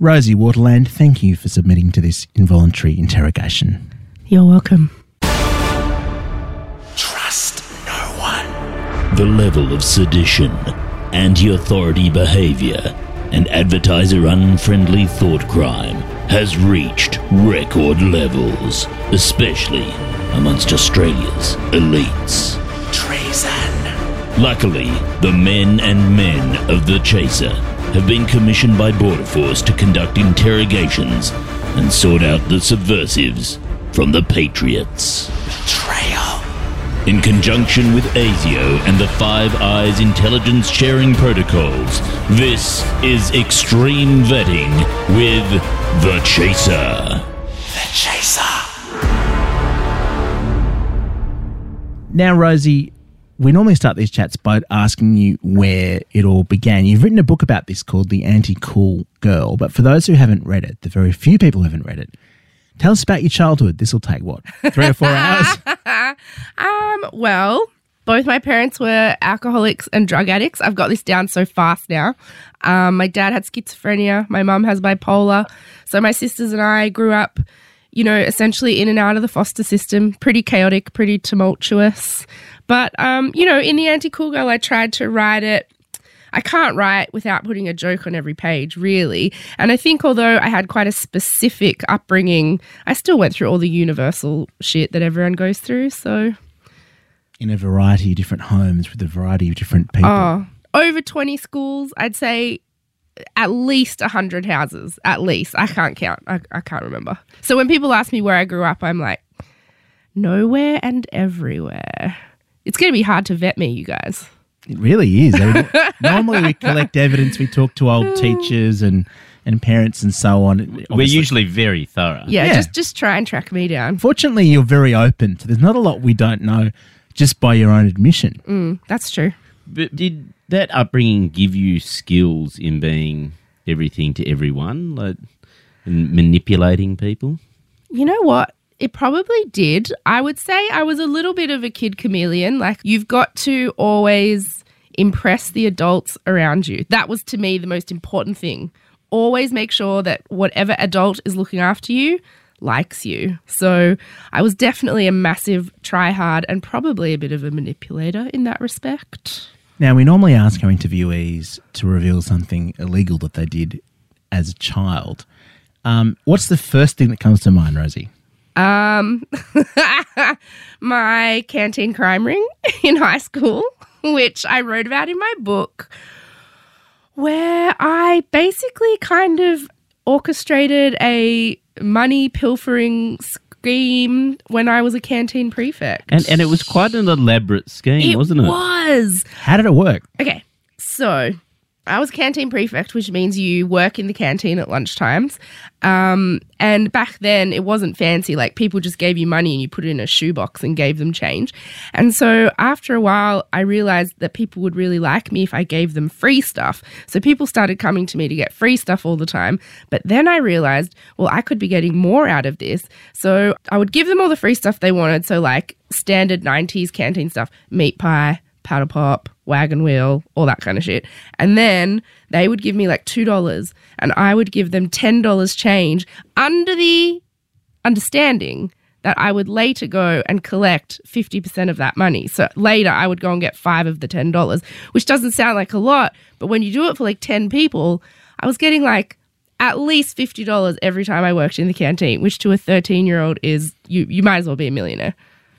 Rosie Waterland, thank you for submitting to this involuntary interrogation. You're welcome. Trust no one. The level of sedition, anti authority behavior, and advertiser unfriendly thought crime has reached record levels, especially amongst Australia's elites. Treason. Luckily, the men and men of the Chaser have been commissioned by Border Force to conduct interrogations and sort out the subversives from the Patriots. Betrayal. In conjunction with ASIO and the Five Eyes intelligence sharing protocols, this is Extreme Vetting with The Chaser. The Chaser. Now, Rosie, we normally start these chats by asking you where it all began. You've written a book about this called The Anti Cool Girl, but for those who haven't read it, the very few people who haven't read it, tell us about your childhood. This will take what, three or four hours? Um, well, both my parents were alcoholics and drug addicts. I've got this down so fast now. Um, my dad had schizophrenia. My mum has bipolar. So my sisters and I grew up, you know, essentially in and out of the foster system. Pretty chaotic, pretty tumultuous. But um, you know, in the anti cool girl, I tried to write it. I can't write without putting a joke on every page, really. And I think although I had quite a specific upbringing, I still went through all the universal shit that everyone goes through. So In a variety of different homes with a variety of different people. Oh, over 20 schools, I'd say at least 100 houses, at least. I can't count. I, I can't remember. So when people ask me where I grew up, I'm like, nowhere and everywhere. It's going to be hard to vet me, you guys. It really is. I mean, normally we collect evidence, we talk to old teachers and, and parents and so on. We're usually very thorough. Yeah, Yeah. just just try and track me down. Fortunately, you're very open. So there's not a lot we don't know just by your own admission. Mm, that's true. But did that upbringing give you skills in being everything to everyone, like and manipulating people? You know what? It probably did. I would say I was a little bit of a kid chameleon. Like, you've got to always impress the adults around you. That was to me the most important thing. Always make sure that whatever adult is looking after you likes you. So I was definitely a massive try hard and probably a bit of a manipulator in that respect. Now, we normally ask our interviewees to reveal something illegal that they did as a child. Um, what's the first thing that comes to mind, Rosie? Um, my canteen crime ring in high school, which I wrote about in my book, where I basically kind of orchestrated a money pilfering scheme when I was a canteen prefect. And and it was quite an elaborate scheme, it wasn't it? it? was. How did it work? Okay, so I was canteen prefect, which means you work in the canteen at lunchtimes. Um, and back then, it wasn't fancy. Like people just gave you money and you put it in a shoebox and gave them change. And so after a while, I realized that people would really like me if I gave them free stuff. So people started coming to me to get free stuff all the time. But then I realized, well, I could be getting more out of this. So I would give them all the free stuff they wanted. So like standard 90s canteen stuff, meat pie, Paddle Pop, wagon wheel, all that kind of shit. And then they would give me like $2 and I would give them $10 change under the understanding that I would later go and collect 50% of that money. So later I would go and get 5 of the $10, which doesn't sound like a lot, but when you do it for like 10 people, I was getting like at least $50 every time I worked in the canteen, which to a 13-year-old is you you might as well be a millionaire.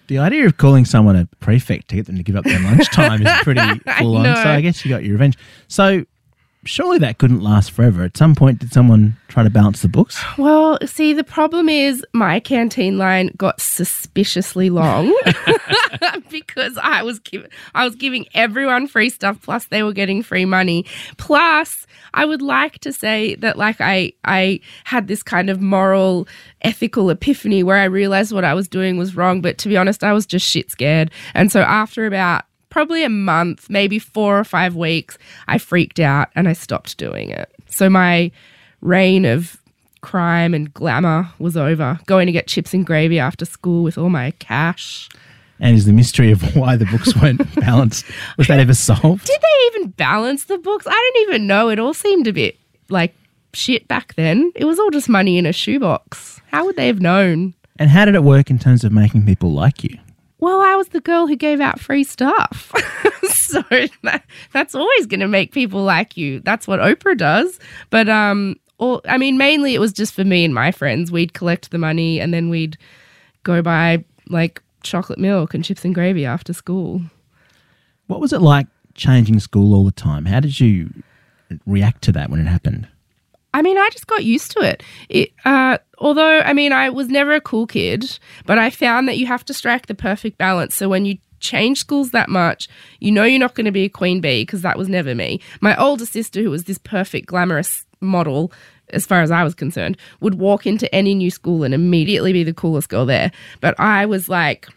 The idea of calling someone a prefect to get them to give up their lunchtime is pretty full on. So I guess you got your revenge. So surely that couldn't last forever. At some point, did someone try to balance the books? Well, see, the problem is my canteen line got suspiciously long because I was giving I was giving everyone free stuff plus they were getting free money. Plus, I would like to say that like I I had this kind of moral ethical epiphany where I realized what I was doing was wrong, but to be honest, I was just shit scared. And so after about probably a month, maybe 4 or 5 weeks, I freaked out and I stopped doing it. So my reign of crime and glamour was over. Going to get chips and gravy after school with all my cash. And is the mystery of why the books weren't balanced, was that ever solved? Did they even balance the books? I don't even know. It all seemed a bit like shit back then. It was all just money in a shoebox. How would they have known? And how did it work in terms of making people like you? Well, I was the girl who gave out free stuff. so that, that's always going to make people like you. That's what Oprah does. But um or I mean mainly it was just for me and my friends. We'd collect the money and then we'd go buy like chocolate milk and chips and gravy after school. What was it like changing school all the time? How did you react to that when it happened? I mean, I just got used to it. it uh, although, I mean, I was never a cool kid, but I found that you have to strike the perfect balance. So when you change schools that much, you know you're not going to be a queen bee because that was never me. My older sister, who was this perfect, glamorous model, as far as I was concerned, would walk into any new school and immediately be the coolest girl there. But I was like,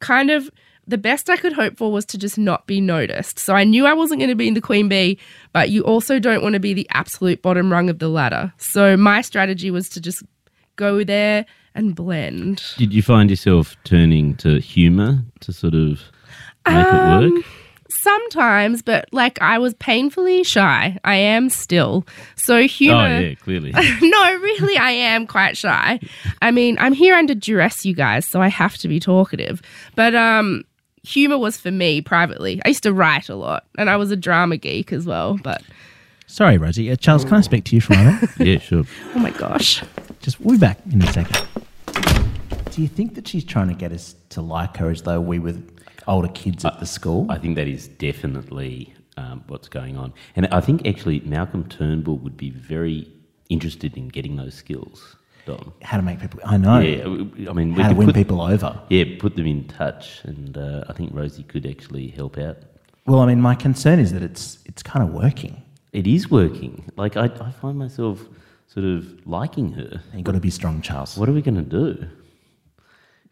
kind of the best I could hope for was to just not be noticed. So I knew I wasn't going to be in the queen bee, but you also don't want to be the absolute bottom rung of the ladder. So my strategy was to just go there and blend. Did you find yourself turning to humour to sort of make it Um, work? Sometimes, but like I was painfully shy. I am still. So humor. Oh yeah, clearly. no, really, I am quite shy. I mean, I'm here under duress, you guys, so I have to be talkative. But um, humor was for me privately. I used to write a lot, and I was a drama geek as well. But Sorry, Rosie. Uh, Charles, can I speak to you for a moment? yeah, sure. oh my gosh, Just we'll be back in a second. Do you think that she's trying to get us to like her as though we were older kids at the school? I think that is definitely um, what's going on. And I think actually Malcolm Turnbull would be very interested in getting those skills, Dom. How to make people? I know. Yeah, I mean, we How to win put, people over? Yeah, put them in touch, and uh, I think Rosie could actually help out. Well, I mean, my concern is that it's it's kind of working. It is working. Like I, I find myself sort of liking her. You've got to be strong, Charles. What are we going to do?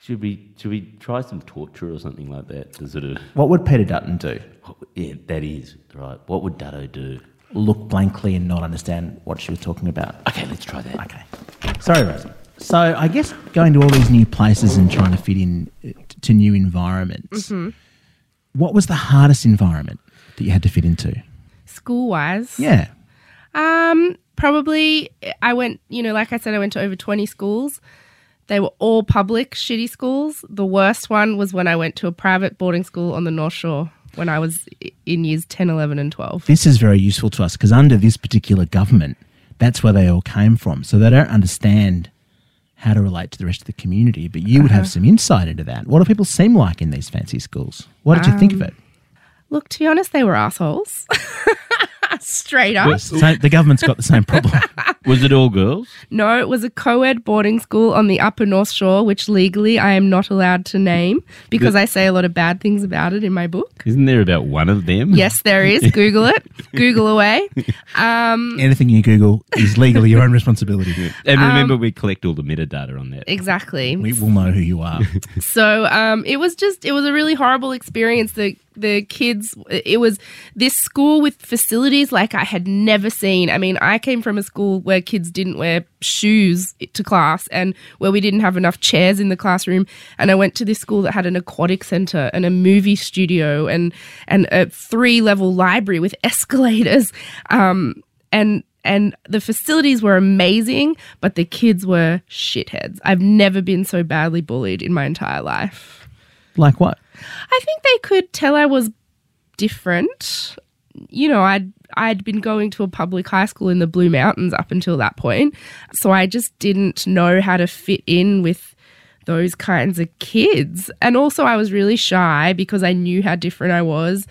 Should we should we try some torture or something like that to sort of? What would Peter Dutton do? Yeah, that is right. What would Dutto do? Look blankly and not understand what she was talking about. Okay, let's try that. Okay. Sorry, Rosie. So I guess going to all these new places and trying to fit in uh, to new environments. What was the hardest environment that you had to fit into? school wise, Yeah. Um, probably I went, you know, like I said, I went to over 20 schools. They were all public, shitty schools. The worst one was when I went to a private boarding school on the North Shore when I was in years 10, 11, and 12. This is very useful to us because under this particular government, that's where they all came from. So they don't understand how to relate to the rest of the community. But you would have uh-huh. some insight into that. What do people seem like in these fancy schools? What did you think of um, it? Look, to be honest, they were assholes. Straight up. So the government's got the same problem. Was it all girls? No, it was a co ed boarding school on the Upper North Shore, which legally I am not allowed to name because I say a lot of bad things about it in my book. Isn't there about one of them? Yes, there is. Google it. Google away. Um, Anything you Google is legally your own responsibility. And remember, Um, we collect all the metadata on that. exactly. We will know who you are. So um, it was just it was a really horrible experience. The the kids it was this school with facilities like I had never seen. I mean, I came from a school where kids didn't wear shoes to class and where we didn't have enough chairs in the classroom. And I went to this school that had an aquatic center and a movie studio and and a three level library with escalators. Um, and and the facilities were amazing, but the kids were shitheads. I've never been so badly bullied in my entire life. Like what? I think they could tell I was different. You know, I'd I'd been going to a public high school in the Blue Mountains up until that point, so I just didn't know how to fit in with those kinds of kids. And also I was really shy because I knew how different I was.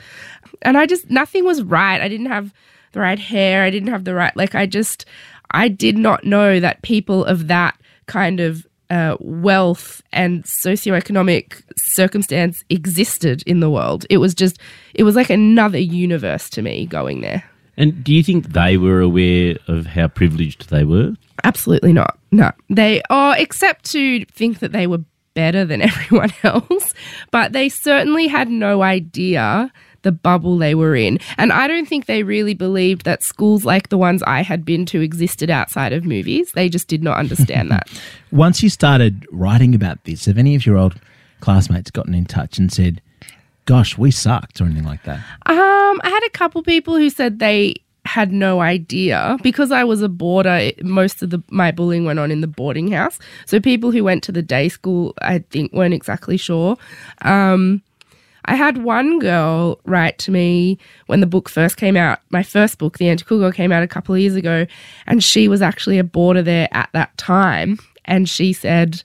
And I just nothing was right. I didn't have the right hair. I didn't have the right like I just I did not know that people of that kind of uh, wealth and socioeconomic circumstance existed in the world. It was just, it was like another universe to me going there. And do you think they were aware of how privileged they were? Absolutely not. No. They, oh, except to think that they were better than everyone else, but they certainly had no idea the bubble they were in. And I don't think they really believed that schools like the ones I had been to existed outside of movies. They just did not understand that. Once you started writing about this, have any of your old classmates gotten in touch and said, gosh, we sucked or anything like that? Um, I had a couple people who said they had no idea because I was a boarder. Most of the my bullying went on in the boarding house, so people who went to the day school, I think, weren't exactly sure. Um, I had one girl write to me when the book first came out. My first book, The Anti-Cool Girl, came out a couple of years ago, and she was actually a boarder there at that time. And she said,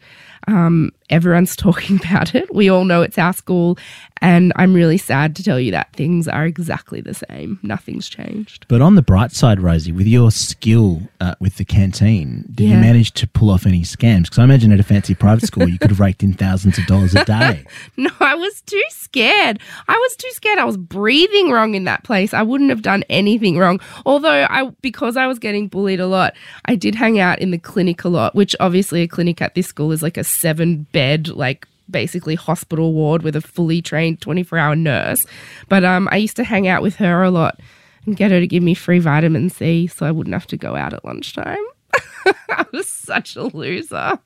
um, everyone's talking about it. We all know it's our school, and I'm really sad to tell you that things are exactly the same. Nothing's changed. But on the bright side, Rosie, with your skill uh, with the canteen, did you manage to pull off any scams? Because I imagine at a fancy private school, you could have raked in thousands of dollars a day. No, I was too scared. I was too scared. I was breathing wrong in that place. I wouldn't have done anything wrong. Although I because I was getting bullied a lot, I did hang out in the clinic a lot, which obviously a clinic at this school is like a seven bed like basically hospital ward with a fully trained 24-hour nurse. But um I used to hang out with her a lot and get her to give me free vitamin C so I wouldn't have to go out at lunchtime. I was such a loser.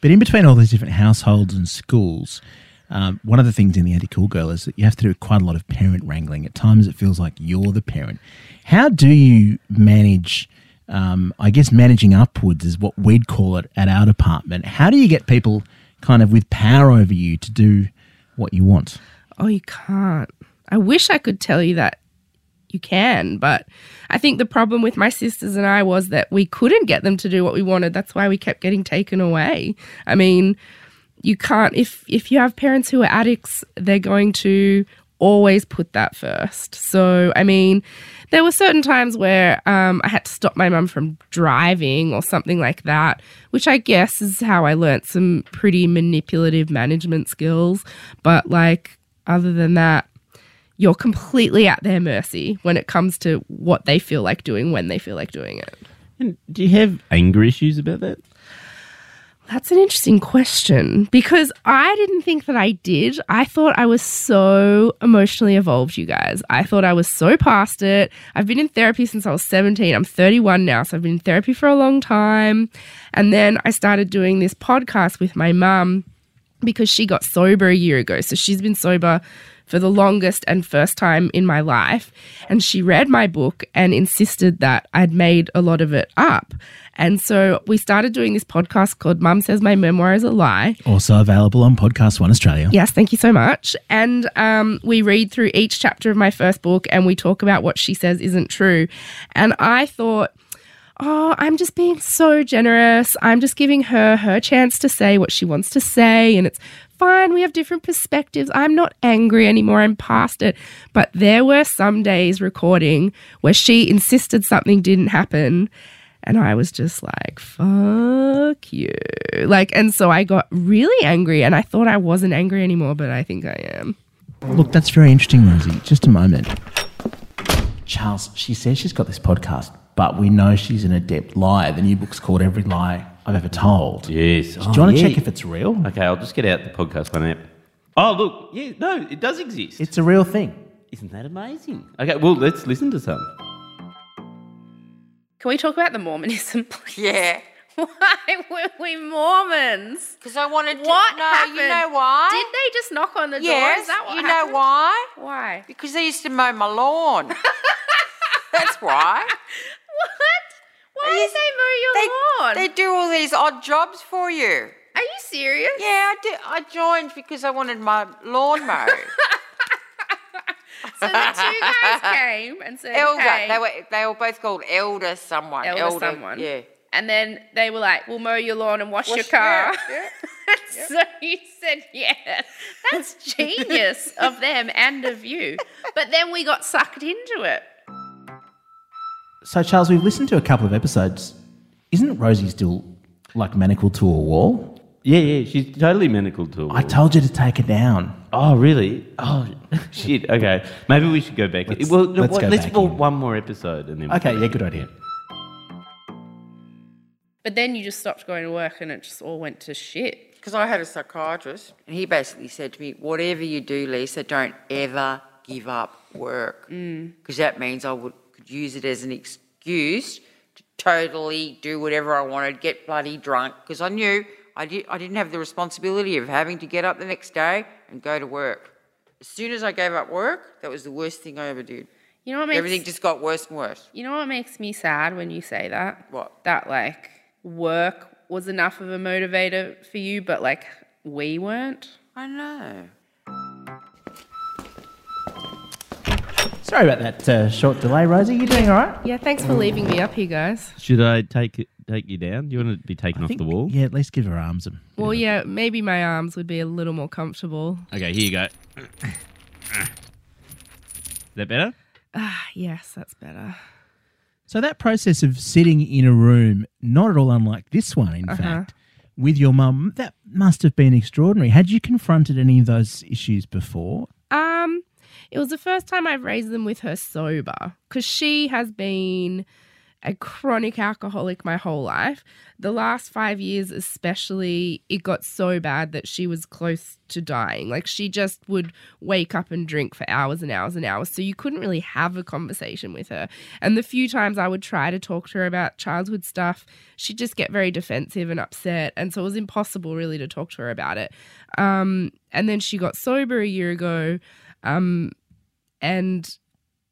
But in between all these different households and schools, um, one of the things in the anti cool girl is that you have to do quite a lot of parent wrangling. At times, it feels like you're the parent. How do you manage? Um, I guess managing upwards is what we'd call it at our department. How do you get people kind of with power over you to do what you want? Oh, you can't. I wish I could tell you that you can, but I think the problem with my sisters and I was that we couldn't get them to do what we wanted. That's why we kept getting taken away. I mean, you can't if if you have parents who are addicts, they're going to always put that first. So, I mean, there were certain times where um, I had to stop my mum from driving or something like that, which I guess is how I learnt some pretty manipulative management skills. But like, other than that, you're completely at their mercy when it comes to what they feel like doing when they feel like doing it. And do you have anger issues about that? That's an interesting question because I didn't think that I did. I thought I was so emotionally evolved, you guys. I thought I was so past it. I've been in therapy since I was 17. I'm 31 now, so I've been in therapy for a long time. And then I started doing this podcast with my mum because she got sober a year ago. So she's been sober for the longest and first time in my life. And she read my book and insisted that I'd made a lot of it up. And so we started doing this podcast called Mum Says My Memoir is a Lie. Also available on PodcastOne Australia. Yes, thank you so much. And um, we read through each chapter of my first book and we talk about what she says isn't true. And I thought, oh, I'm just being so generous. I'm just giving her her chance to say what she wants to say. And it's fine. We have different perspectives. I'm not angry anymore. I'm past it. But there were some days recording where she insisted something didn't happen. And I was just like, fuck you. Like, and so I got really angry and I thought I wasn't angry anymore, but I think I am. Look, that's very interesting, Rosie. Just a moment. Charles, she says she's got this podcast, but we know she's an adept liar. The new book's called Every Lie I've Ever Told. Yes. Do oh, you want to check if it's real? Okay, I'll just get out the PodcastOne app. Oh, look. Yeah, no, it does exist. It's a real thing. Isn't that amazing? Okay, well, let's listen to some. Can we talk about the Mormonism, please? Yeah. Why were we Mormons? Because I wanted to. What no, happened? you know why? Did they just knock on the door? yes. Is that what you happened? know why? Why? Because they used to mow my lawn. That's why. What? Why They did they mow your They, lawn? they do all these odd jobs for you. Are you serious? Yeah, I did. I joined because I wanted my lawn mowed. So the two guys came and said, elder. "Hey," They were. They were both called elder someone. elder, someone. Yeah. And then they were like, "We'll mow your lawn and wash, your car." yeah, so you said yes. That's genius of them and of you. But then we got sucked into it. So, Charles, we've listened to a couple of episodes. Isn't Rosie still like manacled to a wall? Yeah, yeah, she's totally manacled to a wall. I told you to take her down. Oh, really? Oh, shit. Okay, maybe we should go back. Let's- well, let's what- go let's back do in. one more episode and then. Okay, yeah, good idea. But then you just stopped going to work and it just all went to shit. Because I had a psychiatrist, and he basically said to me, "Whatever you do, Lisa, don't ever give up work, mm. because that means I would could use it as an excuse to totally do whatever I wanted, get bloody drunk, because I knew I did I didn't have the responsibility of having to get up the next day and go to work. As soon as I gave up work, that was the worst thing I ever did. You know what makes Everything just got worse and worse. You know what makes me sad when you say that? What? That like work was enough of a motivator for you, but like we weren't. I know. Sorry about that uh, short delay, Rosie. You doing all right? Yeah, thanks for leaving me up here, guys. Should I take it- take you down? Do you want to be taken I off think- the wall? Yeah, at least give her arms. A Well, of yeah, maybe my arms would be a little more comfortable. Okay, here you go. Is that better? Ah, yes, that's better. So that process of sitting in a room, not at all unlike this one, in Uh-huh. fact, with your mum, that must have been extraordinary. Had you confronted any of those issues before? It was the first time I've raised them with her sober because she has been a chronic alcoholic my whole life. The last five years, especially, it got so bad that she was close to dying. Like she just would wake up and drink for hours and hours and hours. So you couldn't really have a conversation with her. And the few times I would try to talk to her about childhood stuff, she'd just get very defensive and upset. And so it was impossible really to talk to her about it. Um, and then she got sober a year ago. Um, and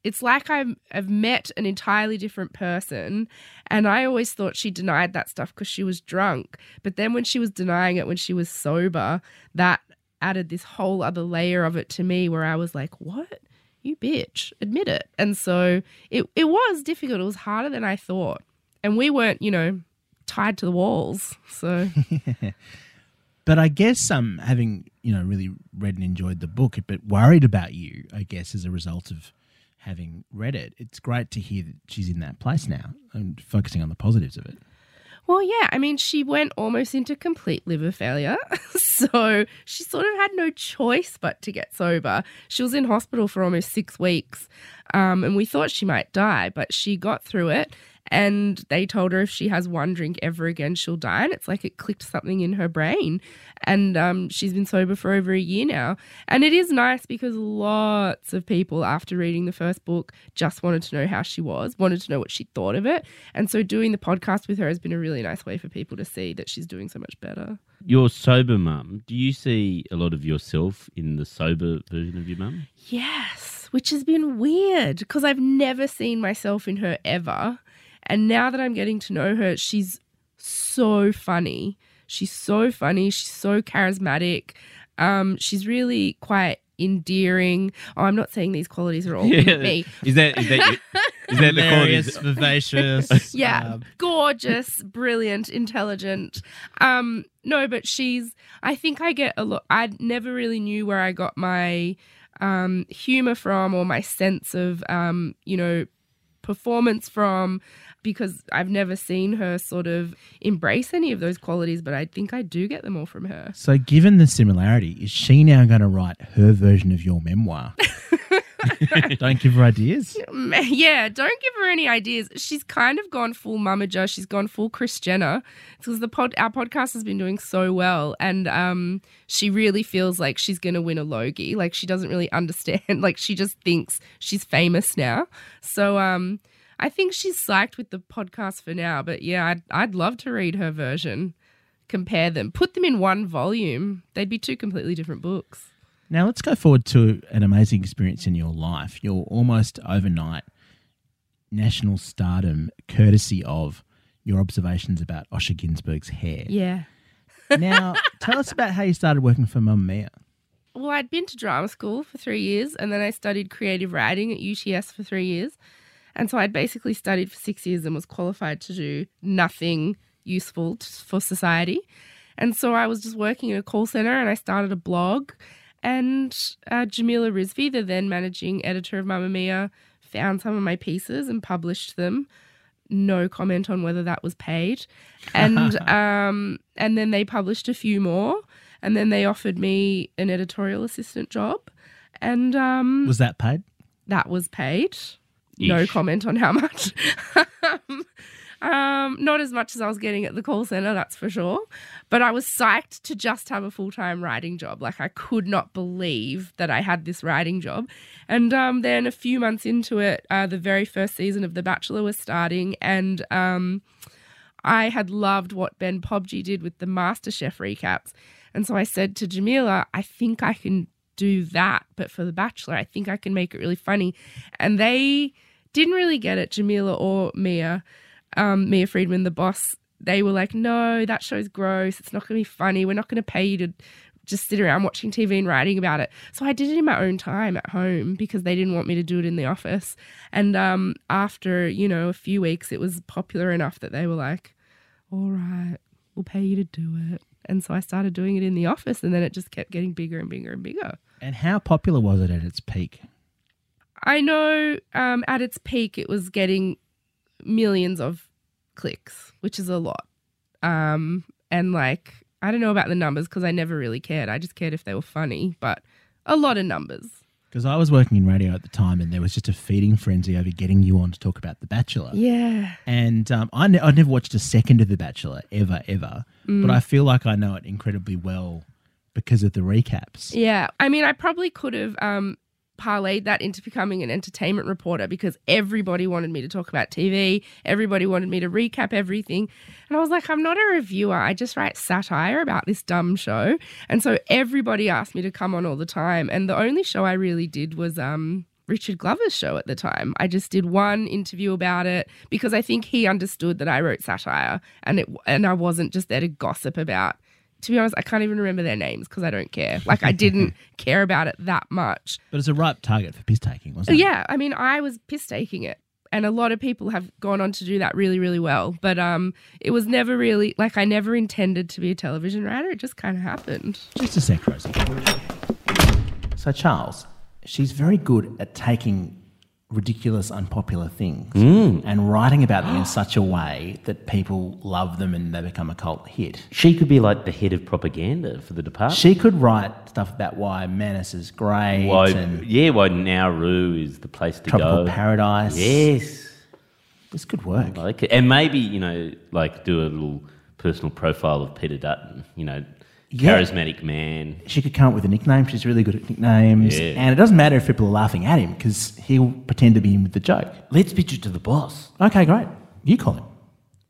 it's like I'm, I've met an entirely different person. And I always thought she denied that stuff because she was drunk. But then when she was denying it when she was sober, that added this whole other layer of it to me where I was like, what? You bitch, admit it. And so it, it was difficult. It was harder than I thought. And we weren't, you know, tied to the walls. So But I guess um, having you know really read and enjoyed the book, but worried about you, I guess, as a result of having read it, it's great to hear that she's in that place now and focusing on the positives of it. Well, yeah. I mean, she went almost into complete liver failure. so she sort of had no choice but to get sober. She was in hospital for almost six weeks. Um, and we thought she might die, but she got through it. And they told her if she has one drink ever again, she'll die. And it's like it clicked something in her brain. And um, she's been sober for over a year now. And it is nice because lots of people, after reading the first book, just wanted to know how she was, wanted to know what she thought of it. And so doing the podcast with her has been a really nice way for people to see that she's doing so much better. Your sober mum, do you see a lot of yourself in the sober version of your mum? Yes, which has been weird because I've never seen myself in her ever. And now that I'm getting to know her, she's so funny. She's so funny. She's so charismatic. Um, she's really quite endearing. Oh, I'm not saying these qualities are all in me. Is that is that your- is that the qualities? vivacious. Yeah, um, gorgeous, brilliant, intelligent. Um, no, but she's. I think I get a lot. I never really knew where I got my um, humor from or my sense of, um, you know, performance from because I've never seen her sort of embrace any of those qualities, but I think I do get them all from her. so, given the similarity, is she now going to write her version of your memoir? Don't give her ideas. Yeah, don't give her any ideas. She's kind of gone full mamager. She's gone full Kris Jenner because the pod, our podcast has been doing so well, and um, she really feels like she's going to win a Logie. Like she doesn't really understand. Like she just thinks she's famous now. So um, I think she's psyched with the podcast for now. But yeah, I'd I'd love to read her version. Compare them, put them in one volume. They'd be two completely different books. Now, let's go forward to an amazing experience in your life. Your almost overnight national stardom, courtesy of your observations about Osher Günsberg's hair. Yeah. Now, tell us about how you started working for Mamamia. Well, I'd been to drama school for three years and then I studied creative writing at UTS for three years. And so I'd basically studied for six years and was qualified to do nothing useful t- for society. And so I was just working in a call center and I started a blog. And uh, Jamila Rizvi, the then managing editor of Mamamia, found some of my pieces and published them. No comment on whether that was paid. And um, and then they published a few more. And then they offered me an editorial assistant job. And um, Was that paid? that was paid. No comment on how much. um, not as much as I was getting at the call center, that's for sure. But I was psyched to just have a full time writing job. Like I could not believe that I had this writing job. And um, then a few months into it, uh, the very first season of The Bachelor was starting, and um, I had loved what Ben Pobjie did with the MasterChef recaps. And so I said to Jamila, I think I can do that, but for The Bachelor, I think I can make it really funny. And they didn't really get it, Jamila or Mia, um, Mia Freedman, the boss. They were like, no, that show's gross. It's not going to be funny. We're not going to pay you to just sit around watching TV and writing about it. So I did it in my own time at home because they didn't want me to do it in the office. And um, after, you know, a few weeks, it was popular enough that they were like, all right, we'll pay you to do it. And so I started doing it in the office and then it just kept getting bigger and bigger and bigger. And how popular was it at its peak? I know um, at its peak it was getting millions of clicks, which is a lot. Um, and like, I don't know about the numbers because I never really cared. I just cared if they were funny, but a lot of numbers. Because I was working in radio at the time, and there was just a feeding frenzy over getting you on to talk about The Bachelor. Yeah. And um, I ne- I'd never watched a second of The Bachelor ever, ever. But I feel like I know it incredibly well because of the recaps. Yeah. I mean, I probably could have um, parlayed that into becoming an entertainment reporter because everybody wanted me to talk about TV. Everybody wanted me to recap everything. And I was like, I'm not a reviewer. I just write satire about this dumb show. And so everybody asked me to come on all the time. And the only show I really did was um, Richard Glover's show at the time. I just did one interview about it because I think he understood that I wrote satire and it and I wasn't just there to gossip about to be honest, I can't even remember their names because I don't care. Like I didn't care about it that much. But it's a ripe target for piss taking, wasn't it? Yeah, I mean, I was piss taking it, and a lot of people have gone on to do that really, really well. But um, it was never really like I never intended to be a television writer. It just kind of happened. Just a sec, Rosie. So, Charles, she's very good at taking ridiculous, unpopular things mm. and writing about them in such a way that people love them and they become a cult hit. She could be like the head of propaganda for the department. She could write stuff about why Manus is great why, and yeah, why Nauru is the place to Tropical go. Paradise. Yes. This could work. Like it. And maybe, you know, like do a little personal profile of Peter Dutton, you know, Yeah. charismatic man. She could come up with a nickname. She's really good at nicknames. Yeah. And it doesn't matter if people are laughing at him because he'll pretend to be in with the joke. Let's pitch it to the boss. Okay, great. You call him.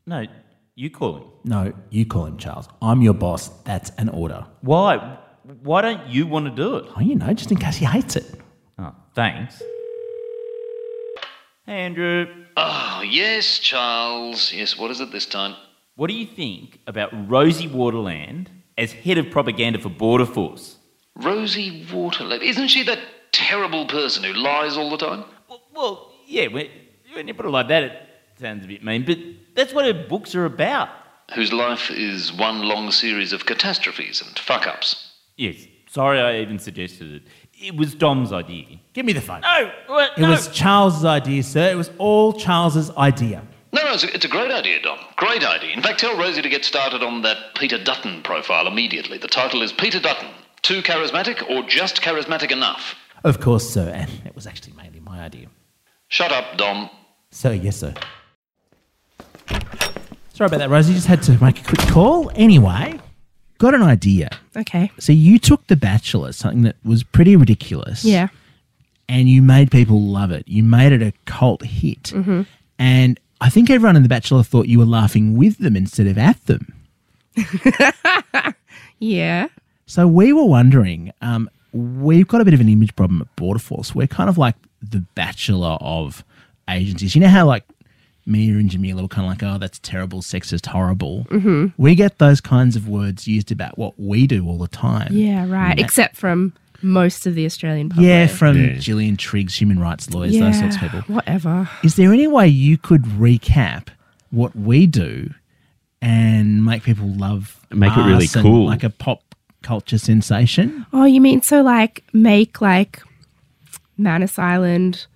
No, you call him. No, you call him, Charles. I'm your boss. That's an order. Why? Why don't you want to do it? Oh, you know, just in case he hates it. Oh, thanks. Hey, Andrew. Oh, yes, Charles. Yes, what is it this time? What do you think about Rosie Waterland as head of propaganda for Border Force? Rosie Waterland. Isn't she that terrible person who lies all the time? Well, well yeah, when, when you put it like that, it sounds a bit mean, but that's what her books are about. Whose life is one long series of catastrophes and fuck ups. Yes, sorry I even suggested it. It was Dom's idea. Give me the phone. No, what? It was Charles's idea, sir. It was all Charles's idea. No, no, it's a, it's a great idea, Dom. Great idea. In fact, tell Rosie to get started on that Peter Dutton profile immediately. The title is Peter Dutton. Too charismatic or just charismatic enough? Of course, sir. And it was actually mainly my idea. Shut up, Dom. So, yes, sir. Sorry about that, Rosie. Just had to make a quick call. Anyway, got an idea. Okay. So, you took The Bachelor, something that was pretty ridiculous. Yeah. and you made people love it. You made it a cult hit. Mm-hmm. And I think everyone in The Bachelor thought you were laughing with them instead of at them. Yeah. So we were wondering, um, we've got a bit of an image problem at Border Force. We're kind of like the Bachelor of agencies. You know how like Mia and Jamila were kind of like, oh, that's terrible, sexist, horrible. Mm-hmm. We get those kinds of words used about what we do all the time. Yeah, right. Except from most of the Australian public. Yeah, from Gillian Triggs, human rights lawyers, those sorts of people. Whatever. Is there any way you could recap what we do and make people love Make it really cool. like a pop culture sensation? Oh, you mean so like make like Manus Island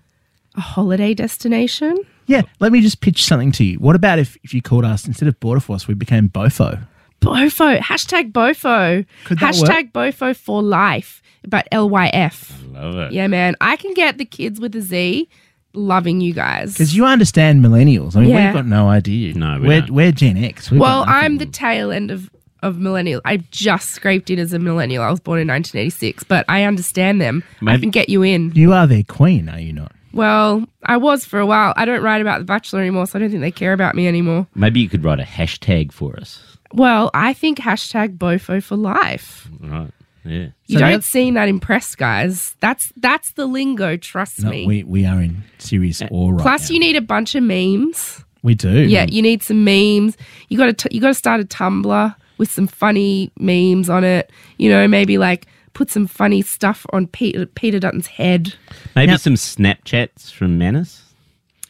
a holiday destination? Yeah, let me just pitch something to you. What about if, if you called us instead of Border Force, we became Bofo? Bofo. Hashtag Bofo. Could that Hashtag Bofo for life. But L Y F. Love it. Yeah, man. I can get the kids with a Z loving you guys. Because you understand millennials. I mean, Yeah. we've got no idea. No, we we're, don't. we're Gen X. We've well. I'm the tail end of of millennial. I just scraped in as a millennial. I was born in 1986, but I understand them. I Maybe- can get you in. You are their queen, are you not? Well, I was for a while. I don't write about The Bachelor anymore, so I don't think they care about me anymore. Maybe you could write a hashtag for us. Well, I think hashtag Bofo for life. Right. Yeah. You So don't seem that impressed, guys. That's that's the lingo. Trust No, me. we, we are in serious awe right Plus, now. you need a bunch of memes. we do. Yeah, you need some memes. You got to you got to start a Tumblr with some funny memes on it. You know, maybe like put some funny stuff on Peter Peter Dutton's head. Maybe Now- some Snapchats from Manus.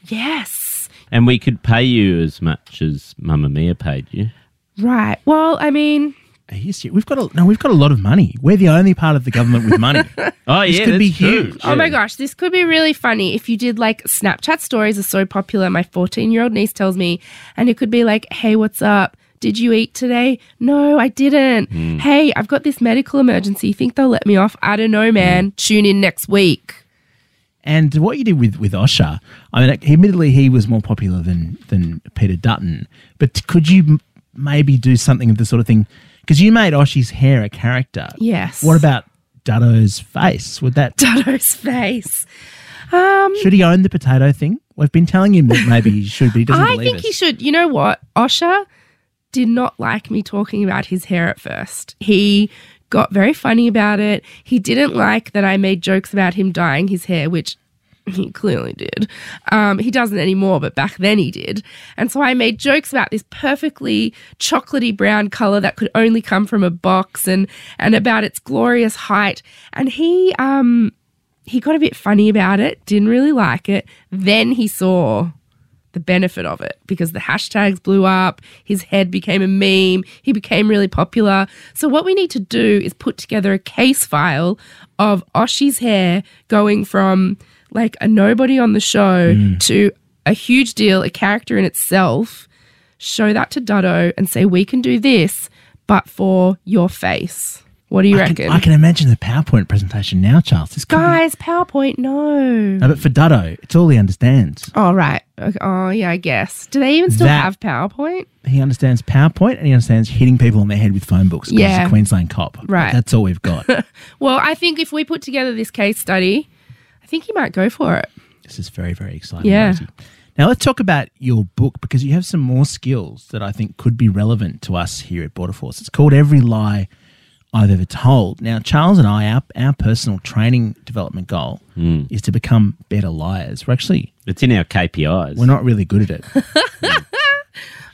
Yes. And we could pay you as much as Mamamia paid you. Right. Well, I mean, Are you? We've got a no. We've got a lot of money. We're the only part of the government with money. Oh, This yeah, could be that's true. huge. oh my gosh, this could be really funny if you did like Snapchat stories are so popular. My 14 year old niece tells me, and it could be like, hey, what's up? Did you eat today? No, I didn't. Hmm. Hey, I've got this medical emergency. You think they'll let me off? I don't know, hmm. man. Tune in next week. And what you did with with Osher, I mean, admittedly, he was more popular than than Peter Dutton. But could you m- maybe do something of the sort of thing? Because you made Oshy's hair a character. Yes. What about Dutto's face? Would that Dutto's face? Um, should he own the potato thing? We've been telling him that maybe he should, he doesn't I think us. he should. You know what? Osher did not like me talking about his hair at first. He got very funny about it. He didn't like that I made jokes about him dyeing his hair, which he clearly did. Um, he doesn't anymore, but back then he did. And so I made jokes about this perfectly chocolatey brown color that could only come from a box and and about its glorious height. And he um he got a bit funny about it, didn't really like it. Then he saw the benefit of it because the hashtags blew up, his head became a meme, he became really popular. So, what we need to do is put together a case file of Oshi's hair going from like a nobody on the show mm. to a huge deal, a character in itself. Show that to Dutto and say, we can do this, but for your face. What do you I reckon? can, I can imagine the PowerPoint presentation now, Charles. This could be- Guys, PowerPoint, no. no, but for Dutto, it's all he understands. Oh, right. Okay. Oh, yeah, I guess. Do they even still That- have PowerPoint? He understands PowerPoint and he understands hitting people on their head with phone books. 'cause He's Yeah. a Queensland cop. Right. That's all we've got. Well, I think if we put together this case study, think he might go for it. This is very, very exciting. Yeah. Rosie. Now let's talk about your book because you have some more skills that I think could be relevant to us here at Border Force. It's called Every Lie I've Ever Told. Now, Charles and I, our, our personal training development goal Hmm. is to become better liars. We're actually It's in our KPIs. we're not really good at it.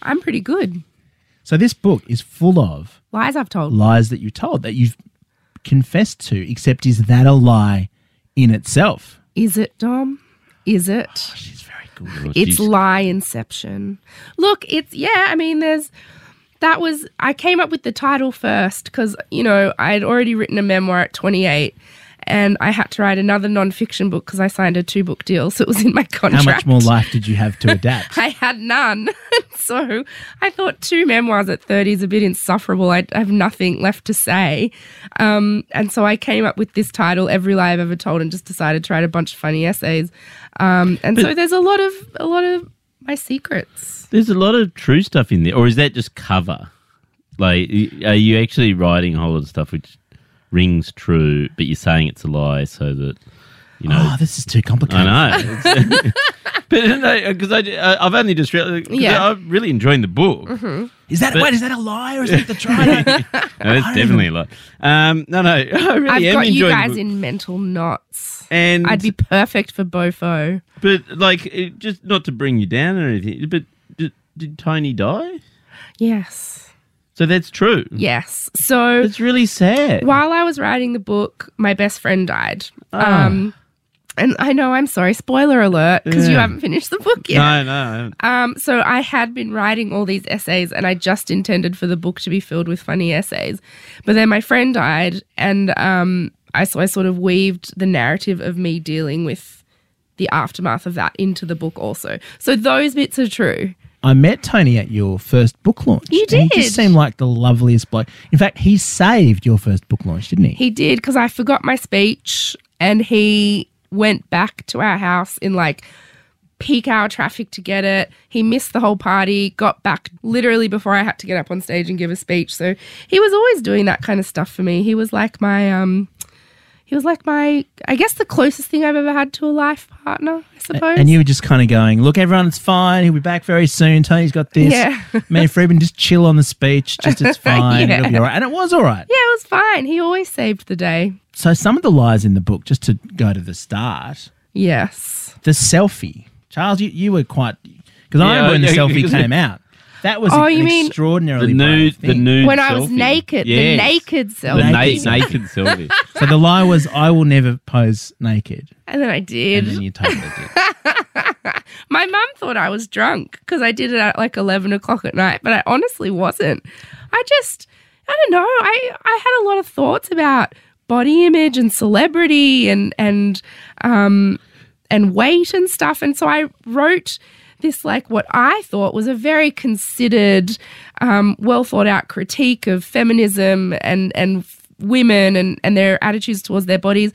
I'm pretty good. so this book is full of Lies I've told. lies that you told that you've confessed to. Except, is that a lie in itself? Is it, Dom? Is it? Oh, she's very good. Well, It's she's- lie inception. Look, it's yeah, I mean there's that was I came up with the title first cuz you know, I had already written a memoir at 28 and I had to write another non-fiction book cuz I signed a two-book deal, so it was in my contract. How much more life did you have to adapt? I had none. so I thought two memoirs at 30 is a bit insufferable. I have nothing left to say. Um, and so I came up with this title, Every Lie I've Ever Told, and just decided to write a bunch of funny essays. Um, and so there's a lot of a lot of my secrets. There's a lot of true stuff in there, or is that just cover? Like, are you actually writing a whole lot of stuff which rings true, but you're saying it's a lie so that you know? Oh, this is too complicated. I know, but because I, I- I've only just re- Yeah. I'm really enjoying the book. Mm-hmm. Is that But- wait? Is that a lie or is that the try? No, that's definitely a lie. Um, no, no, I really I've am got you guys in mental knots. and I'd be perfect for Bofo. but like it, just not to bring you down or anything. But did, did Tony die? Yes. So that's true. Yes. So It's really sad. while I was writing the book, my best friend died. Ah. Um, and I know I'm sorry, spoiler alert, because you haven't finished the book yet. No, no. Um, so I had been writing all these essays, and I just intended for the book to be filled with funny essays. But then my friend died, and um, I so I sort of weaved the narrative of me dealing with the aftermath of that into the book also. So those bits are true. I met Tony at your first book launch. You and He just seemed like the loveliest bloke. In fact, he saved your first book launch, didn't he? He did because I forgot my speech, and he went back to our house in like peak hour traffic to get it. He missed the whole party, got back literally before I had to get up on stage and give a speech. So he was always doing that kind of stuff for me. He was like my um he was like my, I guess, the closest thing I've ever had to a life partner. I suppose. And you were just kind of going, look, everyone, it's fine. He'll be back very soon. Tony's got this. Yeah. Me and Freeman just chill on the speech. Just it's fine. Yeah. It'll be all right. And it was all right. yeah, it was fine. He always saved the day. So some of the lies in the book, just to go to the start, Yes. the selfie. Charles, you, you were quite because I remember when the yeah, selfie came out. That was Oh, an you mean- extraordinarily The nude, brave the thing. nude. when I was selfie. naked, the Yes. naked The selfie. na- Naked. naked selfie. So the lie was, I will never pose naked, and then I did. and then you totally did. My mum thought I was drunk because I did it at like 11 o'clock at night, but I honestly wasn't. I just, I don't know. I, I had a lot of thoughts about body image and celebrity and, and, um, and weight and stuff. And so I wrote this, like, what I thought was a very considered, um, well thought out critique of feminism and, and women and, and their attitudes towards their bodies.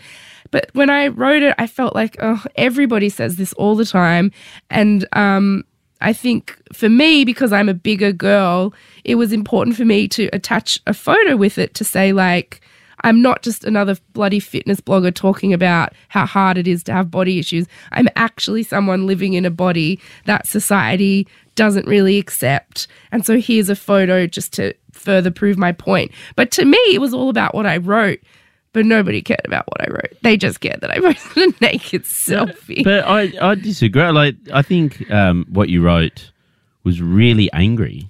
But when I wrote it, I felt like, oh, everybody says this all the time. And um, I think for me, because I'm a bigger girl, it was important for me to attach a photo with it to say, like, I'm not just another bloody fitness blogger talking about how hard it is to have body issues. I'm actually someone living in a body that society doesn't really accept. And so here's a photo just to further prove my point. But to me, it was all about what I wrote, but nobody cared about what I wrote. They just cared that I posted a naked selfie. But I, I disagree. Like, I think um, what you wrote was really angry.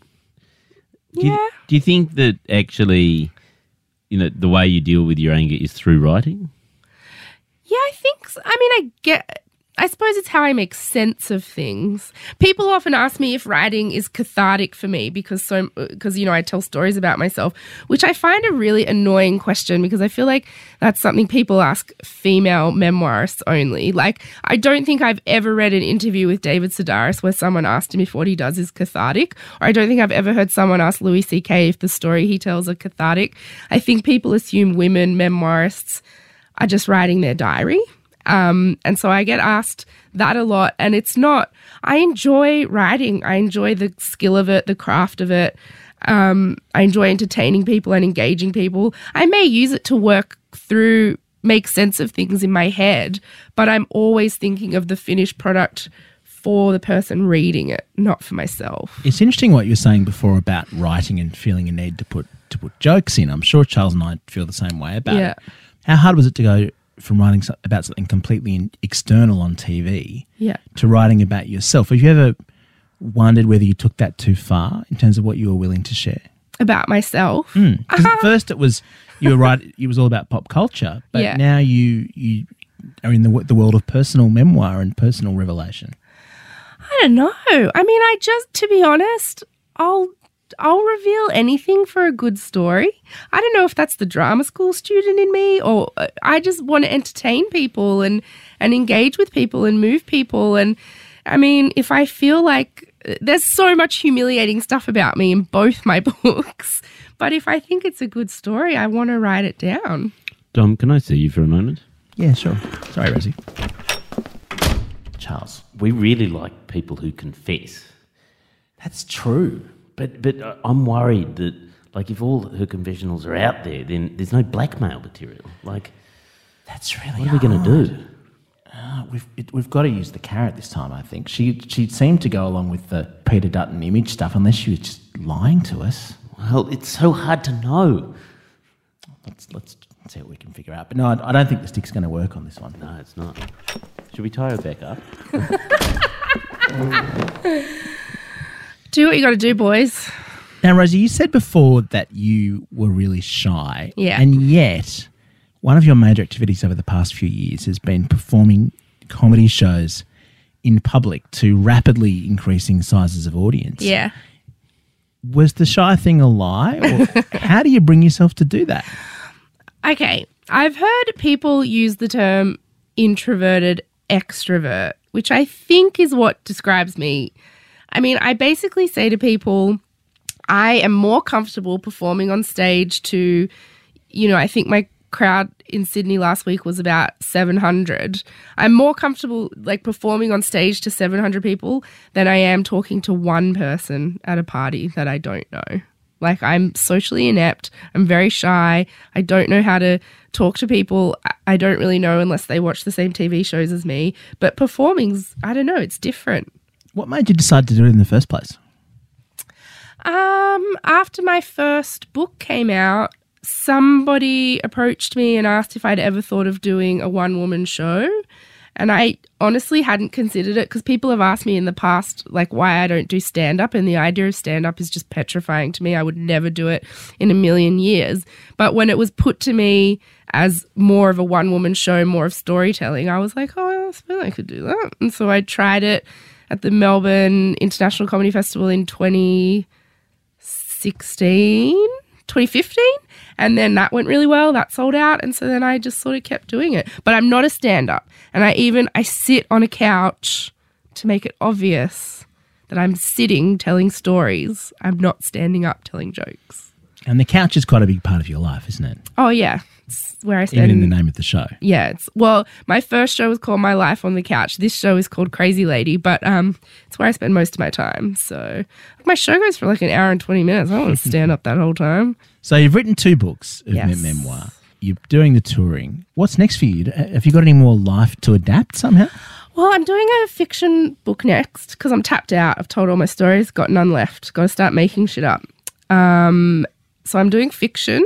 Do you, Yeah. do you think that actually, you know, the way you deal with your anger is through writing? Yeah, I think. So. I mean, I get. I suppose it's how I make sense of things. People often ask me if writing is cathartic for me because so because you know I tell stories about myself, which I find a really annoying question because I feel like that's something people ask female memoirists only. Like I don't think I've ever read an interview with David Sedaris where someone asked him if what he does is cathartic, or I don't think I've ever heard someone ask Louis C.K. if the story he tells are cathartic. I think people assume women memoirists are just writing their diary. Um, and so I get asked that a lot. And it's not, I enjoy writing. I enjoy the skill of it, the craft of it. Um, I enjoy entertaining people and engaging people. I may use it to work through, make sense of things in my head, but I'm always thinking of the finished product for the person reading it, not for myself. It's interesting what you were saying before about writing and feeling a need to put to put jokes in. I'm sure Charles and I feel the same way about Yeah. it. How hard was it to go from writing about something completely external on TV Yeah. to writing about yourself? Have you ever wondered whether you took that too far in terms of what you were willing to share? About myself. Hmm. Because at first it was you were right. It was all about pop culture, but Yeah. now you you are in the the world of personal memoir and personal revelation. I don't know. I mean, I just to be honest, I'll I'll reveal anything for a good story. I don't know if that's the drama school student in me or uh, I just want to entertain people and and engage with people and move people and I mean, if I feel like uh, there's so much humiliating stuff about me in both my books, but if I think it's a good story, I want to write it down. Dom, can I see you for a moment? Yeah, sure. Sorry, Rosie. Charles, we really like people who confess. That's true. But but I'm worried that like if all her confessionals are out there, then there's no blackmail material. Like That's really what are we going to do? Uh, we've it, we've got to use the carrot this time. I think she she seemed to go along with the Peter Dutton image stuff, unless she was just lying to us. Well, it's so hard to know. Let's let's see what we can figure out. But no, I, I don't think the stick's going to work on this one. No, it's not. Should we tie her back up? Do what you got to do, boys. Now, Rosie, you said before that you were really shy. Yeah. And yet, one of your major activities over the past few years has been performing comedy shows in public to rapidly increasing sizes of audience. Yeah. Was the shy thing a lie? Or how do you bring yourself to do that? Okay, I've heard people use the term introverted extrovert, which I think is what describes me. I mean, I basically say to people, I am more comfortable performing on stage to, you know, I think my crowd in Sydney last week was about 700. I'm more comfortable like performing on stage to 700 people than I am talking to one person at a party that I don't know. Like I'm socially inept. I'm very shy. I don't know how to talk to people. I- don't really know unless they watch the same TV shows as me. But performing's, I don't know, it's different. What made you decide to do it in the first place? Um, after my first book came out, somebody approached me and asked if I'd ever thought of doing a one woman show. And I honestly hadn't considered it because people have asked me in the past, like, why I don't do stand up. And the idea of stand up is just petrifying to me. I would never do it in a million years. But when it was put to me as more of a one woman show, more of storytelling, I was like, oh, I suppose I could do that. And so I tried it at the Melbourne International Comedy Festival in 20. 2016, 2015. And then that went really well. That sold out. And so then I just sort of kept doing it. But I'm not a stand up. And I even, I sit on a couch to make it obvious that I'm sitting telling stories. I'm not standing up telling jokes. And the couch is quite a big part of your life, isn't it? Oh, yeah. It's where I Even spend. in the name of the show. Yeah, it's well, my first show was called My Life on the Couch. This show is called Crazy Lady, but um it's where I spend most of my time. So my show goes for like an hour and 20 minutes. I don't want to stand up that whole time. So you've written two books of Yes. mem- memoir. You're doing the touring. What's next for you? Have you got any more life to adapt somehow? Well, I'm doing a fiction book next because I'm tapped out. I've told all my stories, got none left. Got to start making shit up. Um, so I'm doing fiction,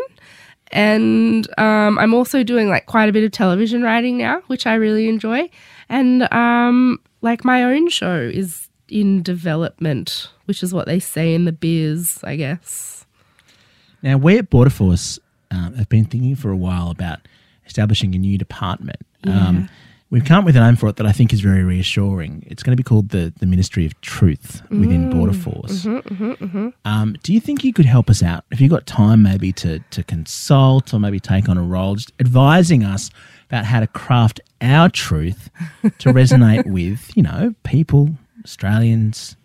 and um, I'm also doing like quite a bit of television writing now, which I really enjoy. And um, like my own show is in development, which is what they say in the biz, I guess. Now, we at Border Force um, have been thinking for a while about establishing a new department. Um, we've come up with a name for it that I think is very reassuring. It's going to be called the, the Ministry of Truth within mm. Border Force. Mm-hmm, mm-hmm, mm-hmm. Um, do you think you could help us out? Have you've got time maybe to, to consult or maybe take on a role, just advising us about how to craft our truth to resonate with, you know, people, Australians?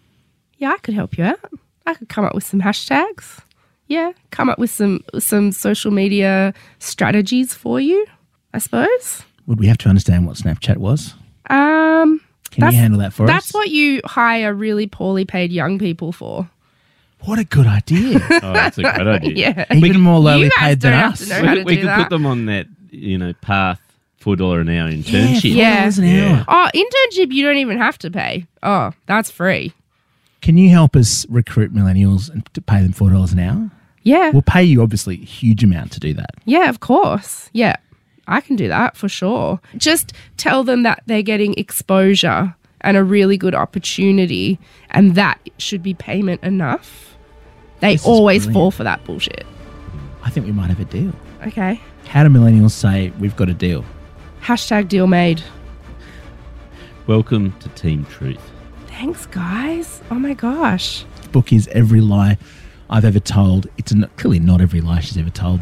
Yeah, I could help you out. I could come up with some hashtags. Yeah, come up with some some social media strategies for you. I suppose. Would we have to understand what Snapchat was? Um, Can That's- you handle that for that's us? what you hire really poorly paid young people for. What a good idea. Oh, that's a great idea. Yeah, Even more lowly paid than us. to know how We, to we could that. put them on that, you know, path four dollar an hour internship. Yeah. $4 an hour. Oh, internship you don't even have to pay. Oh, that's free. Can you help us recruit millennials and to pay them four dollars an hour? Yeah, We'll pay you obviously a huge amount to do that. yeah, of course. Yeah, I can do that for sure. Just tell them that they're getting exposure and a really good opportunity, and that should be payment enough. They This always fall for that bullshit. I think we might have a deal. Okay. How do millennials say we've got a deal? Hashtag deal made. Welcome to Team Truth. Thanks, guys. Oh my gosh. The book is every lie I've ever told. It's n clearly not every lie she's ever told,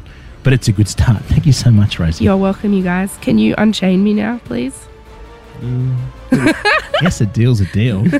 but it's a good start. Thank you so much, Rosie. You're welcome, you guys. Can you unchain me now, please? Mm. yes, a deal's a deal.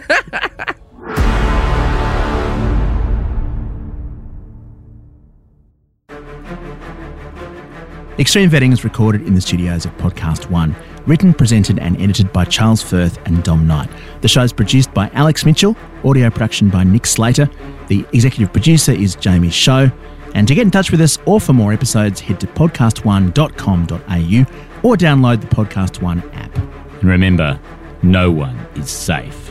Extreme Vetting is recorded in the studios of PodcastOne. Written, presented, and edited by Charles Firth and Dom Knight. The show is produced by Alex Mitchell, audio production by Nick Slater. The executive producer is Jamie Show. And to get in touch with us or for more episodes, head to podcastone.com.au or download the PodcastOne app. And remember, no one is safe.